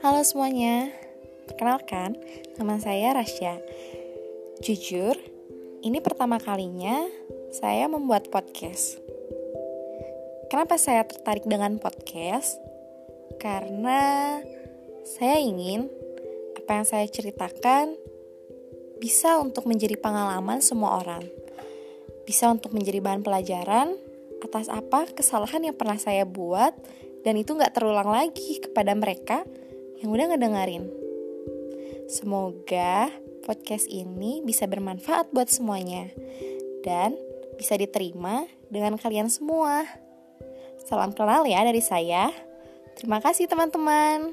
Halo semuanya, perkenalkan nama saya Rasya. Jujur, ini pertama kalinya saya membuat podcast. Kenapa saya tertarik dengan podcast? Karena saya ingin apa yang saya ceritakan bisa untuk menjadi pengalaman semua orang, bisa untuk menjadi bahan pelajaran atas apa kesalahan yang pernah saya buat dan itu nggak terulang lagi kepada mereka yang udah ngedengerin. Semoga podcast ini bisa bermanfaat buat semuanya dan bisa diterima dengan kalian semua. Salam kenal ya dari saya. Terima kasih teman-teman.